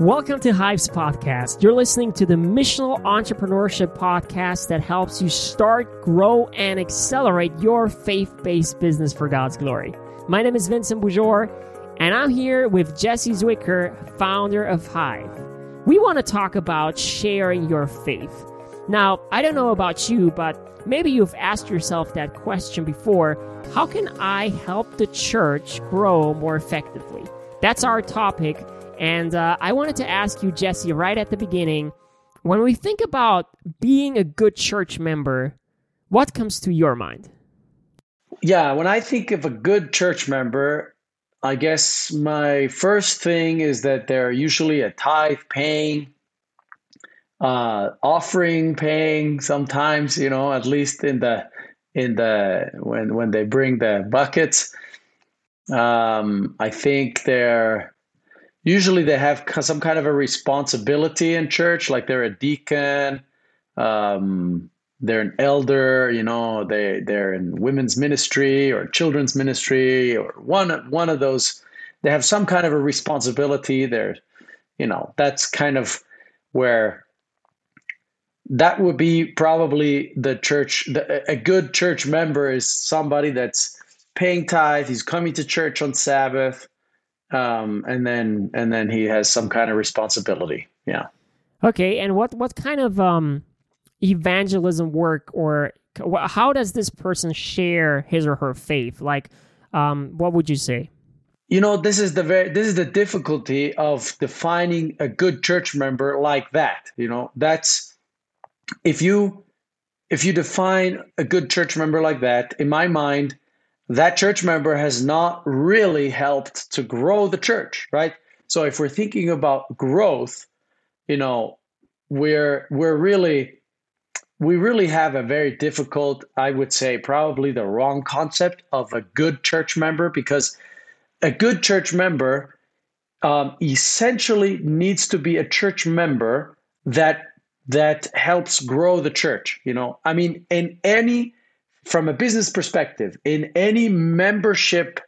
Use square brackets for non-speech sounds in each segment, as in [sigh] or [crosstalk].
Welcome to Hives Podcast. You're listening to the missional entrepreneurship podcast that helps you start, grow, and accelerate your faith based business for God's glory. My name is Vincent Boujor, and I'm here with Jesse Zwiker, founder of Hive. We want to talk about sharing your faith. Now, I don't know about you, but maybe you've asked yourself that question before how can I help the church grow more effectively? That's our topic and uh, I wanted to ask you, Jesse, right at the beginning, when we think about being a good church member, what comes to your mind? Yeah, when I think of a good church member, I guess my first thing is that they're usually a tithe paying, uh, offering paying. Sometimes, you know, at least in the in the when when they bring the buckets. Um, I think they're usually they have some kind of a responsibility in church, like they're a deacon, um, they're an elder, you know, they they're in women's ministry or children's ministry or one one of those. They have some kind of a responsibility. They're, you know, that's kind of where that would be probably the church. The, a good church member is somebody that's paying tithe. He's coming to church on Sabbath um, and then and then he has some kind of responsibility. Yeah. Okay, and what what kind of um, evangelism work or how does this person share his or her faith? Like, um, what would you say? You know, this is the very this is the difficulty of defining a good church member like that. You know, that's if you if you define a good church member like that, in my mind, that church member has not really helped to grow the church, right? So if we're thinking about growth, you know, we're we're really we really have a very difficult, I would say, probably the wrong concept of a good church member because a good church member um, essentially needs to be a church member that that helps grow the church. You know, I mean, in any from a business perspective, in any membership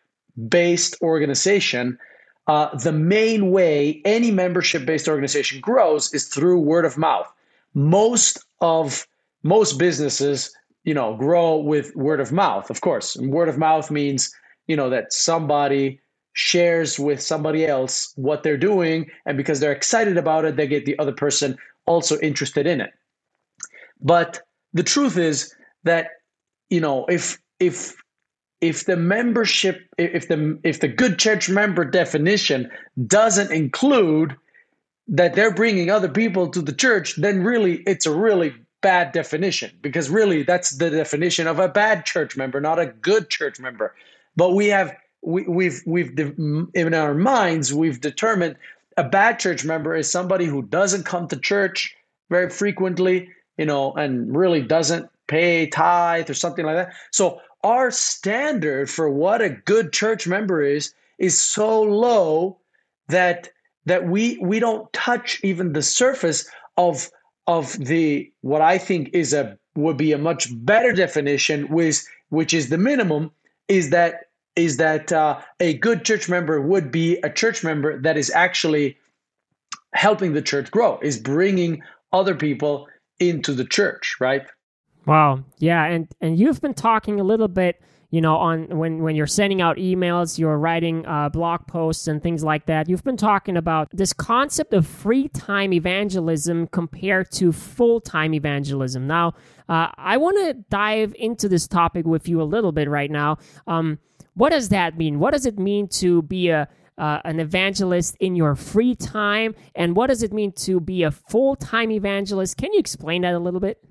based organization, uh, the main way any membership based organization grows is through word of mouth. Most of most businesses, you know, grow with word of mouth, of course. And word of mouth means, you know, that somebody shares with somebody else what they're doing. And because they're excited about it, they get the other person also interested in it. But the truth is that you know, if if if the membership if the if the good church member definition doesn't include that they're bringing other people to the church then really it's a really bad definition because really that's the definition of a bad church member not a good church member. But we have we, we've we've in our minds we've determined a bad church member is somebody who doesn't come to church very frequently you know and really doesn't pay tithe or something like that. So our standard for what a good church member is is so low that that we we don't touch even the surface of of the what I think is a would be a much better definition which which is the minimum is that is that uh, a good church member would be a church member that is actually helping the church grow is bringing other people into the church right Wow. Yeah, and and you've been talking a little bit, you know, on when when you're sending out emails, you're writing uh, blog posts and things like that. You've been talking about this concept of free time evangelism compared to full time evangelism. Now, uh, I want to dive into this topic with you a little bit right now. Um, what does that mean? What does it mean to be a uh, an evangelist in your free time, and what does it mean to be a full time evangelist? Can you explain that a little bit?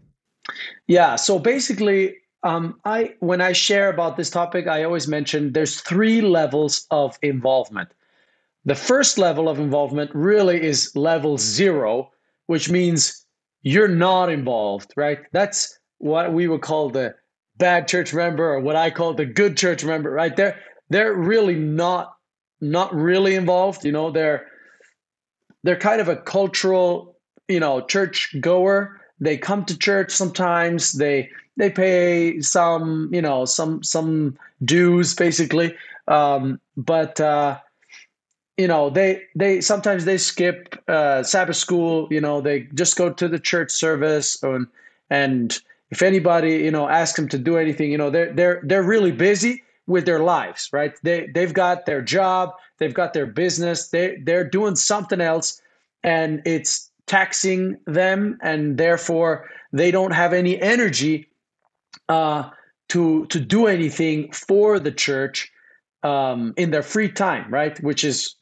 Yeah. So basically, um, I when I share about this topic, I always mention there's three levels of involvement. The first level of involvement really is level zero, which means you're not involved, right? That's what we would call the bad church member, or what I call the good church member, right? They're they're really not not really involved. You know, they're they're kind of a cultural, you know, church goer they come to church sometimes they they pay some you know some some dues basically um, but uh, you know they they sometimes they skip uh, Sabbath school. You know they just go to the church service and and if anybody you know asks them to do anything, you know they're they're they're really busy with their lives, right? They they've got their job, they've got their business, they they're doing something else, and it's taxing them, and therefore they don't have any energy uh, to to do anything for the church um, in their free time, right? Which is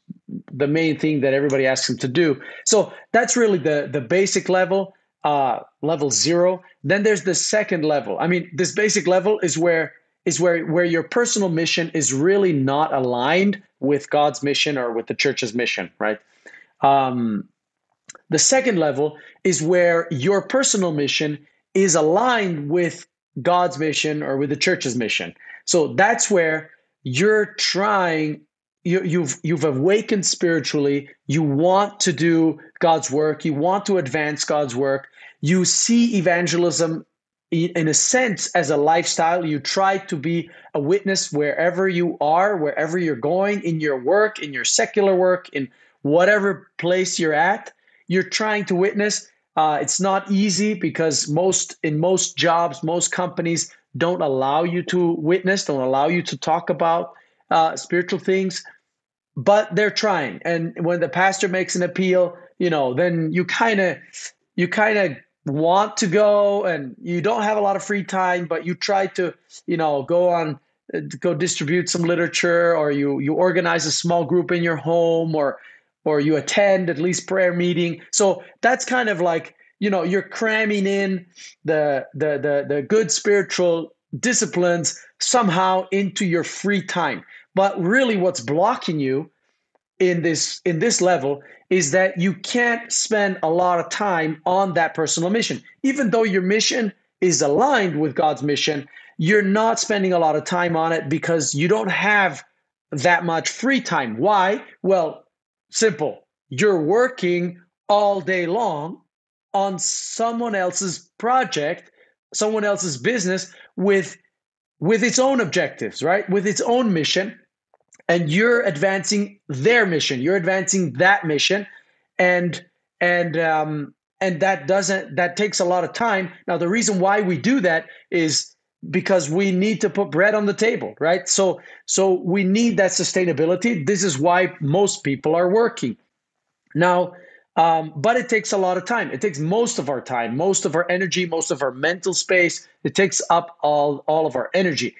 the main thing that everybody asks them to do. So that's really the the basic level, uh, level zero. Then there's the second level. I mean, this basic level is where is where where your personal mission is really not aligned with God's mission or with the church's mission, right? Um, the second level is where your personal mission is aligned with God's mission or with the church's mission. So that's where you're trying you, you've you've awakened spiritually. You want to do god's work. You want to advance god's work. You see evangelism in a sense as a lifestyle. You try to be a witness wherever you are wherever you're going in your work in your secular work in whatever place you're at you're trying to witness uh, it's not easy because most in most jobs most companies don't allow you to witness don't allow you to talk about uh, spiritual things but they're trying. And when the pastor makes an appeal you know then you kind of you kind of want to go and you don't have a lot of free time but you try to you know go on uh, go distribute some literature or you you organize a small group in your home or or you attend at least prayer meeting so that's kind of like you know you're cramming in the the the, the good spiritual disciplines somehow into your free time but really what's blocking you in this in this level is that you can't spend a lot of time on that personal mission. Even though your mission is aligned with God's mission, you're not spending a lot of time on it because you don't have that much free time. Why? Well, simple. You're working all day long on someone else's project, someone else's business with with its own objectives, right? With its own mission and you're advancing their mission you're advancing that mission and and um and that doesn't that takes a lot of time now the reason why we do that is because we need to put bread on the table right? So so we need that sustainability. This is why most people are working. Now um, but it takes a lot of time. It takes most of our time most of our energy most of our mental space. It takes up all all of our energy.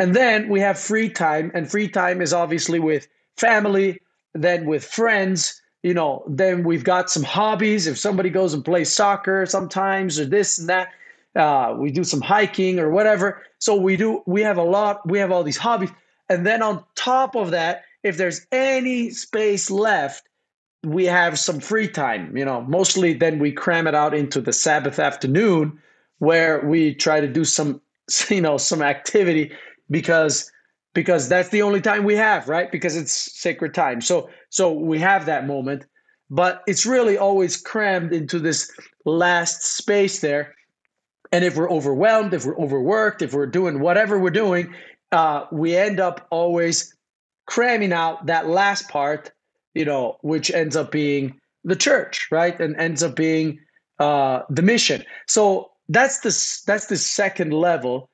And then we have free time, and free time is obviously with family, then with friends. You know, then we've got some hobbies. If somebody goes and plays soccer sometimes, or this and that, uh, we do some hiking or whatever. So we do. We have a lot. We have all these hobbies, and then on top of that, if there's any space left, we have some free time. You know, mostly then we cram it out into the Sabbath afternoon, where we try to do some, [laughs] you know, some activity because because that's the only time we have right because it's sacred time so so we have that moment but it's really always crammed into this last space there and if we're overwhelmed if we're overworked if we're doing whatever we're doing uh, we end up always cramming out that last part you know which ends up being the church right and ends up being uh, the mission so that's the that's the second level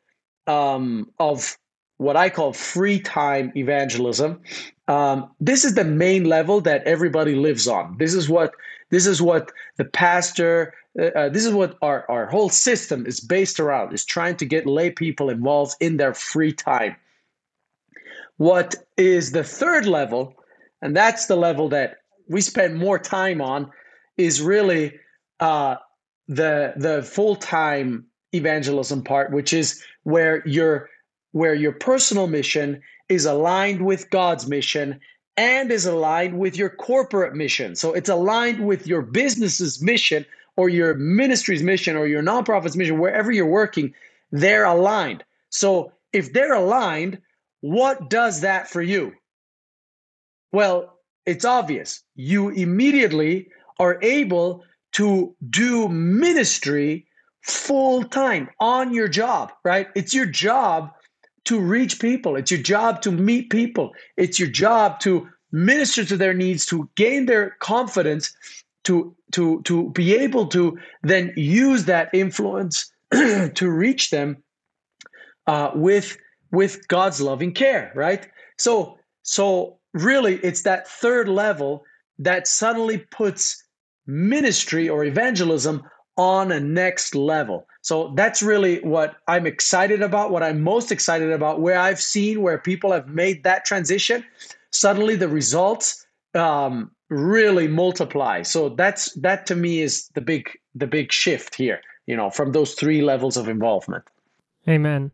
um, of what I call free time evangelism. Um, this is the main level that everybody lives on. This is what this is what the pastor. Uh, uh, this is what our, our whole system is based around. Is trying to get lay people involved in their free time. What is the third level, and that's the level that we spend more time on, is really uh, the the full time evangelism part, which is where you're where your personal mission is aligned with God's mission and is aligned with your corporate mission. So it's aligned with your business's mission or your ministry's mission or your nonprofit's mission, wherever you're working, they're aligned. So if they're aligned, what does that for you? Well, it's obvious. You immediately are able to do ministry full time on your job, right? It's your job to reach people. It's your job to meet people. It's your job to minister to their needs, to gain their confidence, to to to be able to then use that influence [clears throat] to reach them uh, with with God's loving care, right? So so really, it's that third level that suddenly puts ministry or evangelism on a next level. So that's really what I'm excited about, what I'm most excited about, where I've seen where people have made that transition. Suddenly the results um, really multiply. So that's that to me is the big the big shift here, you know, from those three levels of involvement. Amen.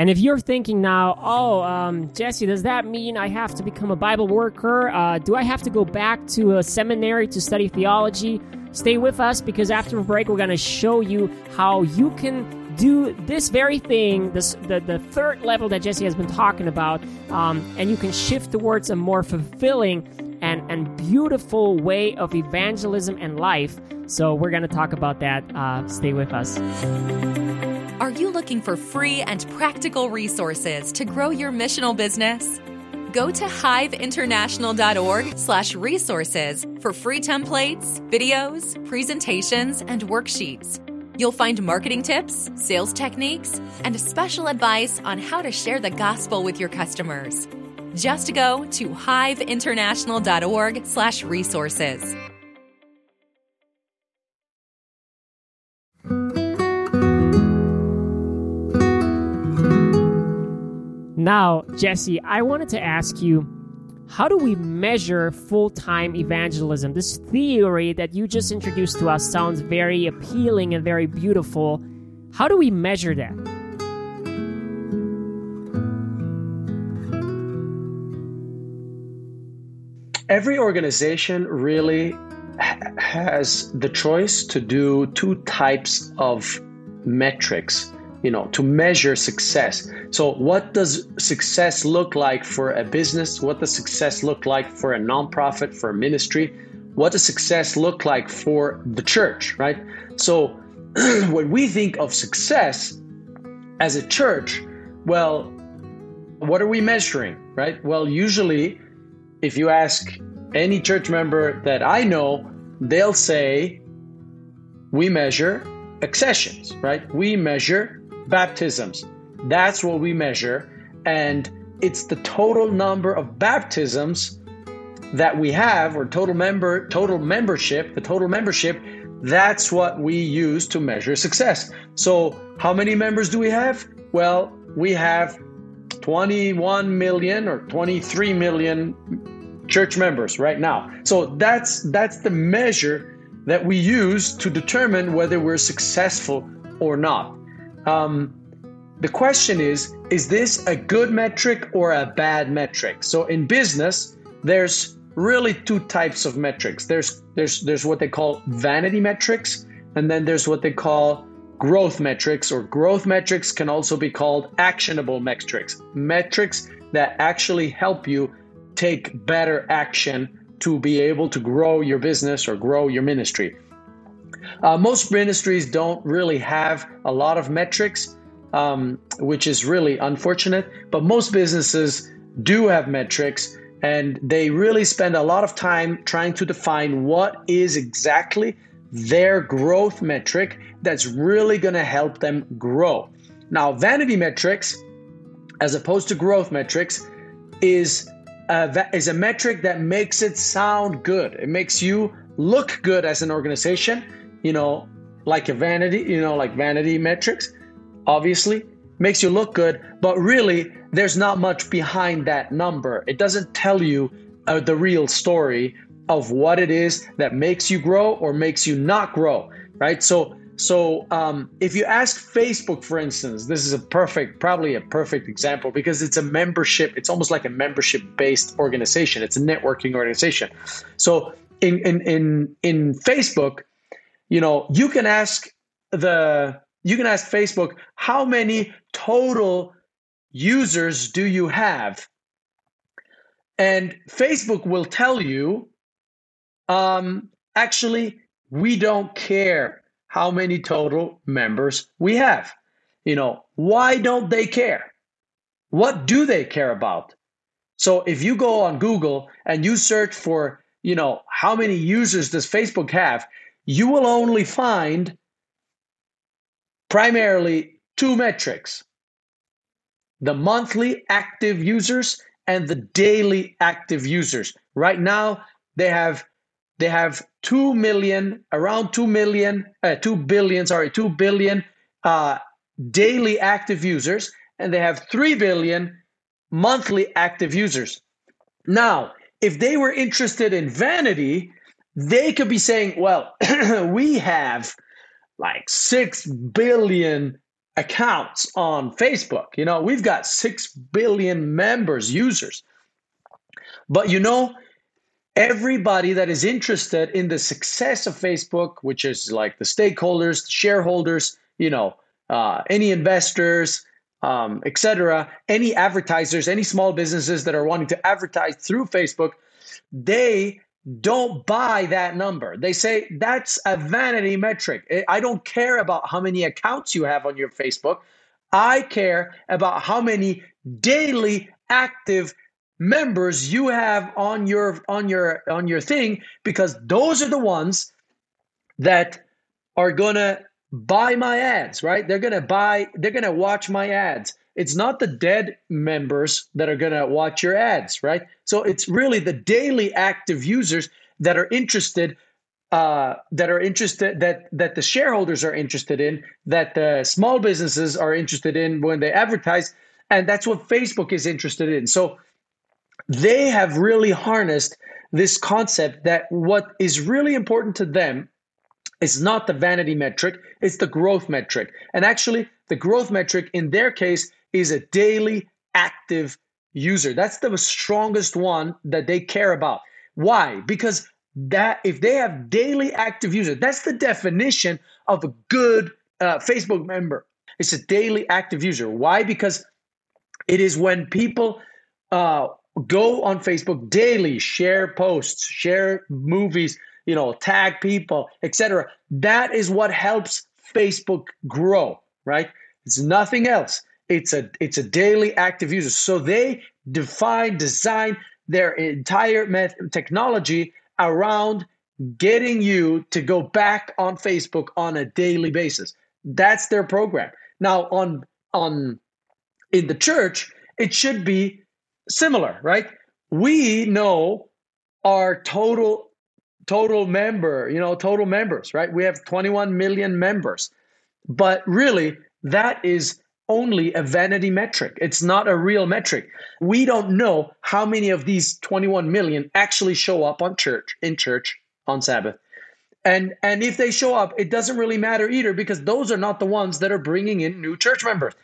And if you're thinking now, oh, um, Jesse, does that mean I have to become a Bible worker? Uh, do I have to go back to a seminary to study theology? Stay with us because after a break, we're going to show you how you can do this very thing, this, the, the third level that Jesse has been talking about, um, and you can shift towards a more fulfilling and, and beautiful way of evangelism and life. So we're going to talk about that. Uh, stay with us. Are you looking for free and practical resources to grow your missional business? Go to hiveinternational.org slash resources for free templates, videos, presentations, and worksheets. You'll find marketing tips, sales techniques, and special advice on how to share the gospel with your customers. Just go to hiveinternational.org slash resources. Now, Jesse, I wanted to ask you how do we measure full time evangelism? This theory that you just introduced to us sounds very appealing and very beautiful. How do we measure that? Every organization really has the choice to do two types of metrics you know to measure success. So what does success look like for a business? What does success look like for a nonprofit for a ministry? What does success look like for the church right? So [clears throat] when we think of success as a church well what are we measuring right? Well usually if you ask any church member that i know they'll say we measure accessions right we measure baptisms. That's what we measure. And it's the total number of baptisms that we have, or total member, total membership, the total membership, that's what we use to measure success. So, how many members do we have? Well, we have 21 million or 23 million church members right now. So that's that's the measure that we use to determine whether we're successful or not. Um, the question is is this a good metric or a bad metric? So in business, there's really two types of metrics. There's there's there's what they call vanity metrics, and then there's what they call growth metrics, or growth metrics can also be called actionable metrics, metrics that actually help you take better action to be able to grow your business or grow your ministry. Uh, most ministries don't really have a lot of metrics, um, which is really unfortunate, but most businesses do have metrics and they really spend a lot of time trying to define what is exactly their growth metric that's really going to help them grow. Now, vanity metrics, as opposed to growth metrics, is a, is a metric that makes it sound good. It makes you look good as an organization you know, like a vanity, you know, like vanity metrics, obviously makes you look good, but really there's not much behind that number. It doesn't tell you uh, the real story of what it is that makes you grow or makes you not grow, right? So so um, if you ask Facebook, for instance, this is a perfect, probably a perfect example because it's a membership. It's almost like a membership-based organization. It's a networking organization. So in in in in Facebook, you know, you can ask the you can ask Facebook how many total users do you have? And Facebook will tell you um, actually we don't care how many total members we have. You know, why don't they care? What do they care about? So if you go on Google and you search for, you know, how many users does Facebook have, you will only find primarily two metrics the monthly active users and the daily active users. Right now, they have they have 2 million around 2 million uh, 2 billion sorry 2 billion uh, daily active users and they have 3 billion monthly active users. Now if they were interested in vanity they could be saying well [clears throat] we have like 6 billion accounts on facebook. You know we've got 6 billion members users. But you know everybody that is interested in the success of Facebook, which is like the stakeholders, the shareholders, you know, uh, any investors, um, etc., any advertisers, any small businesses that are wanting to advertise through Facebook, they don't buy that number. They say that's a vanity metric. I don't care about how many accounts you have on your Facebook. I care about how many daily active members you have on your on your on your thing because those are the ones that are to buy my ads right? They're to buy they're to watch my ads. It's not the dead members that are to watch your ads right? So it's really the daily active users that are interested uh, that are interested that that the shareholders are interested in that the small businesses are interested in when they advertise and that's what facebook is interested in. So they have really harnessed this concept that what is really important to them is not the vanity metric, it's the growth metric. And actually, the growth metric in their case is a daily active user. That's the strongest one that they care about. Why? Because that if they have daily active user, that's the definition of a good uh, Facebook member. It's a daily active user. Why? Because it is when people uh, go on Facebook daily, share posts, share movies, you know, tag people, etc. That is what helps Facebook grow, right? It's nothing else. It's a it's a daily active user. So they define, design their entire met- technology around getting you to go back on Facebook on a daily basis. That's their program. Now on on in the church, it should be similar, right? We know our total total member, you know, total members, right? We have 21 million members. But really, that is only a vanity metric. It's not a real metric. We don't know how many of these 21 million actually show up on church in church on Sabbath. And and if they show up, it doesn't really matter either because those are not the ones that are bringing in new church members.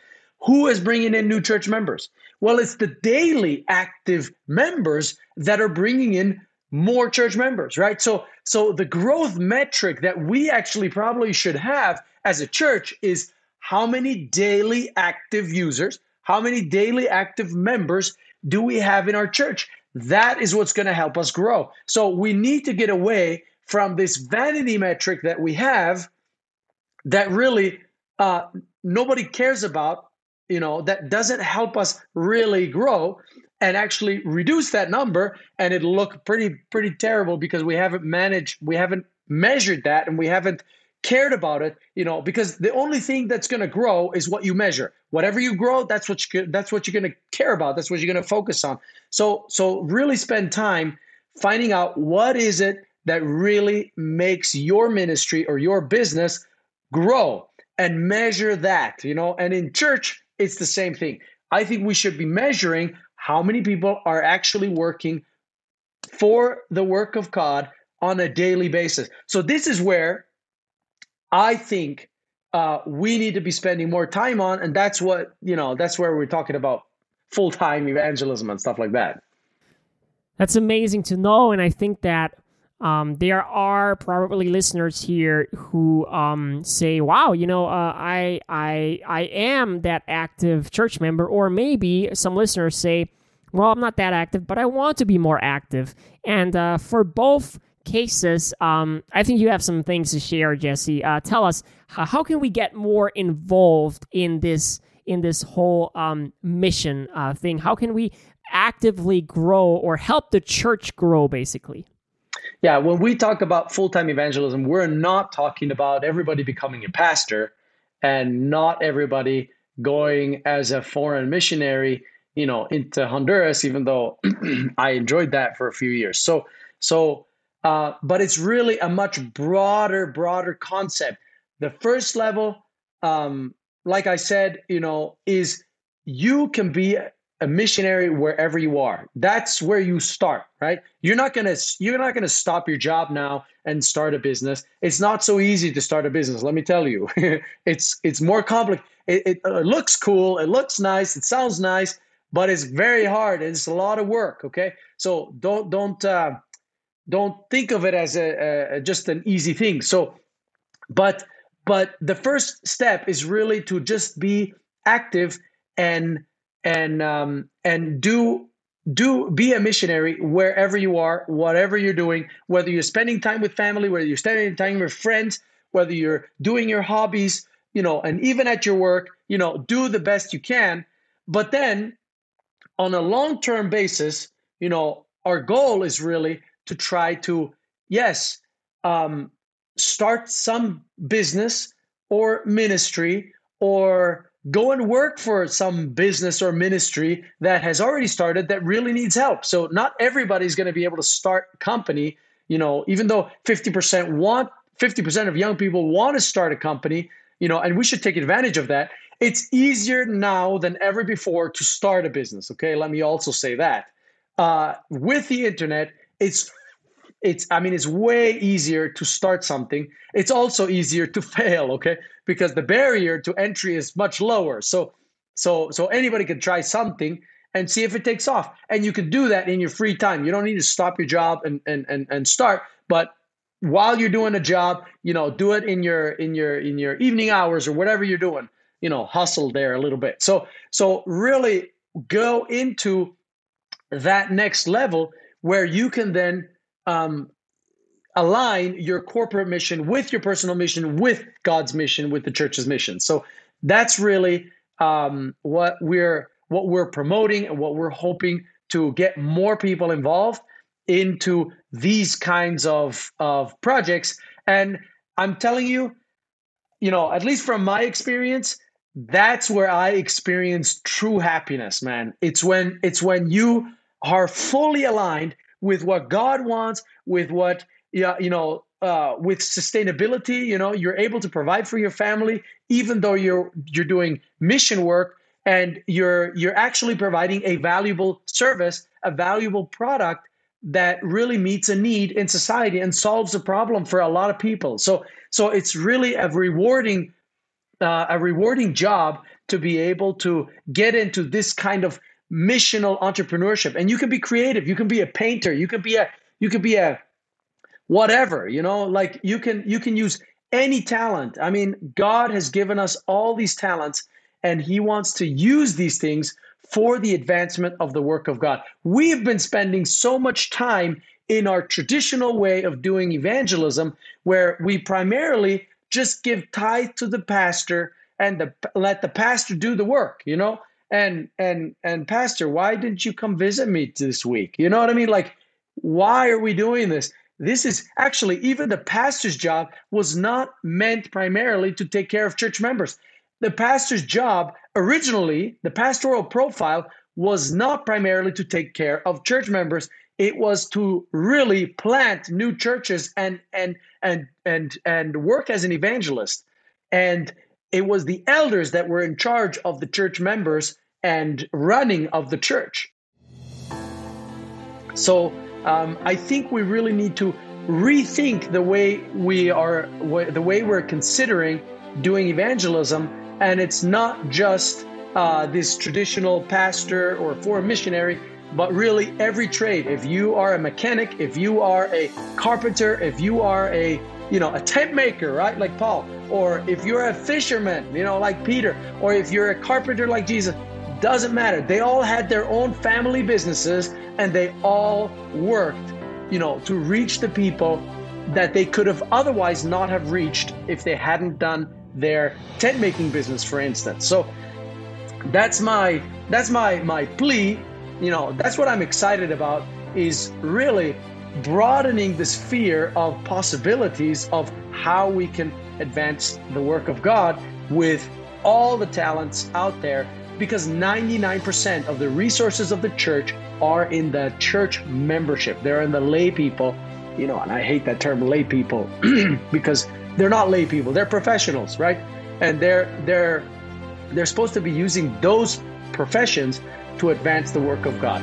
Who is bringing in new church members? Well, it's the daily active members that are bringing in more church members, right? So so the growth metric that we actually probably should have as a church is how many daily active users, how many daily active members do we have in our church? That is what's going to help us grow. So we need to get away from this vanity metric that we have that really uh, nobody cares about you know that doesn't help us really grow and actually reduce that number. And it look pretty pretty terrible because we haven't managed we haven't measured that and we haven't cared about it you know because the only thing that's going to grow is what you measure. Whatever you grow that's what you that's what you're going to care about. That's what you're going to focus on. So so really spend time finding out what is it that really makes your ministry or your business grow and measure that you know. And in church it's the same thing. I think we should be measuring how many people are actually working for the work of God on a daily basis. So this is where I think uh, we need to be spending more time on, and that's what you know. That's where we're talking about full time evangelism and stuff like that. That's amazing to know, and I think that um, there are probably listeners here who um, say, "Wow, you know, uh, I I I am that active church member," or maybe some listeners say, "Well, I'm not that active, but I want to be more active." And uh, for both cases, um, I think you have some things to share, Jesse. Uh, tell us how can we get more involved in this in this whole um, mission uh, thing? How can we actively grow or help the church grow, basically? Yeah, when we talk about full time evangelism, we're not talking about everybody becoming a pastor and not everybody going as a foreign missionary, you know, into Honduras, even though [clears throat] I enjoyed that for a few years. So, so, uh, but it's really a much broader, broader concept. The first level, um, like I said, you know, is you can be a missionary wherever you are. That's where you start, right? You're not gonna you're not gonna stop your job now and start a business. It's not so easy to start a business. Let me tell you, [laughs] it's it's more complicated. It, it, it, looks cool, it looks nice, it sounds nice, but it's very hard. It's a lot of work. Okay, so don't don't uh, don't think of it as a, a just an easy thing. So, but but the first step is really to just be active and and um, and do do be a missionary wherever you are, whatever you're doing, whether you're spending time with family, whether you're spending time with friends, whether you're doing your hobbies, you know, and even at your work, you know, do the best you can. But then on a long-term basis, you know, our goal is really to try to, yes, um, start some business or ministry or go and work for some business or ministry that has already started that really needs help. So not everybody's going to be able to start a company, you know, even though 50% want 50% of young people want to start a company, you know, and we should take advantage of that. It's easier now than ever before to start a business, okay? Let me also say that. Uh, with the internet, it's it's i mean it's way easier to start something it's also easier to [laughs] fail okay because the barrier to entry is much lower. So so so anybody can try something and see if it takes off. And you can do that in your free time. You don't need to stop your job and and and, and start but while you're doing a job you know do it in your in your in your evening hours or whatever you're doing you know hustle there a little bit. So so really go into that next level where you can then um, align your corporate mission with your personal mission, with God's mission, with the church's mission. So that's really um, what we're what we're promoting and what we're hoping to get more people involved into these kinds of of projects. And I'm telling you, you know, at least from my experience, that's where I experience true happiness, man. It's when it's when you are fully aligned with what God wants, with what yeah, you know, uh, with sustainability. You know, you're able to provide for your family, even though you're you're doing mission work and you're you're actually providing a valuable service, a valuable product that really meets a need in society and solves a problem for a lot of people. So so it's really a rewarding uh, a rewarding job to be able to get into this kind of missional entrepreneurship and you can be creative you can be a painter you can be a you could be a whatever you know like you can you can use any talent. I mean god has given us all these talents and he wants to use these things for the advancement of the work of god. We've been spending so much time in our traditional way of doing evangelism where we primarily just give tithe to the pastor and the, let the pastor do the work you know? And and and pastor why didn't you come visit me this week? You know what i mean? Like why are we doing this this is actually even the pastor's job was not meant primarily to take care of church members. The pastor's job originally the pastoral profile was not primarily to take care of church members. It was to really plant new churches and and and and and work as an evangelist. And it was the elders that were in charge of the church members and running of the church. So um, I think we really need to rethink the way we are, the way we're considering doing evangelism. And it's not just uh, this traditional pastor or foreign missionary, but really every trade. If you are a mechanic, if you are a carpenter, if you are a you know, a tent maker, right? Like Paul, or if you're a fisherman, you know, like Peter, or if you're a carpenter like Jesus, doesn't matter. They all had their own family businesses and they all worked, you know, to reach the people that they could have otherwise not have reached if they hadn't done their tent making business, for instance. So that's my that's my my plea you know, that's what I'm excited about is really broadening the sphere of possibilities of how we can advance the work of God with all the talents out there because 99% of the resources of the church are in the church membership. They're in the lay people, you know, and I hate that term lay people [clears throat] because they're not lay people, they're professionals, right? And they're they're they're supposed to be using those professions to advance the work of God.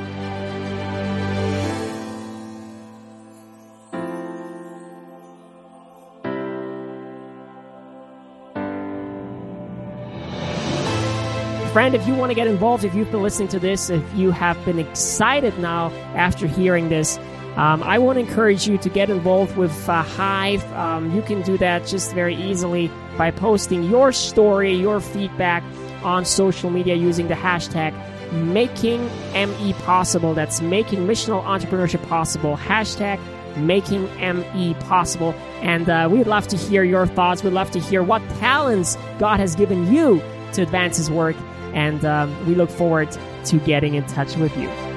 Friend, if you want to get involved, if you've been listening to this, if you have been excited now after hearing this, um, I want to encourage you to get involved with uh, Hive. Um, you can do that just very easily by posting your story, your feedback on social media using the hashtag making ME possible. That's making missional entrepreneurship possible. Hashtag making ME possible. And uh, we'd love to hear your thoughts. We'd love to hear what talents God has given you to advance His work and um, we look forward to getting in touch with you.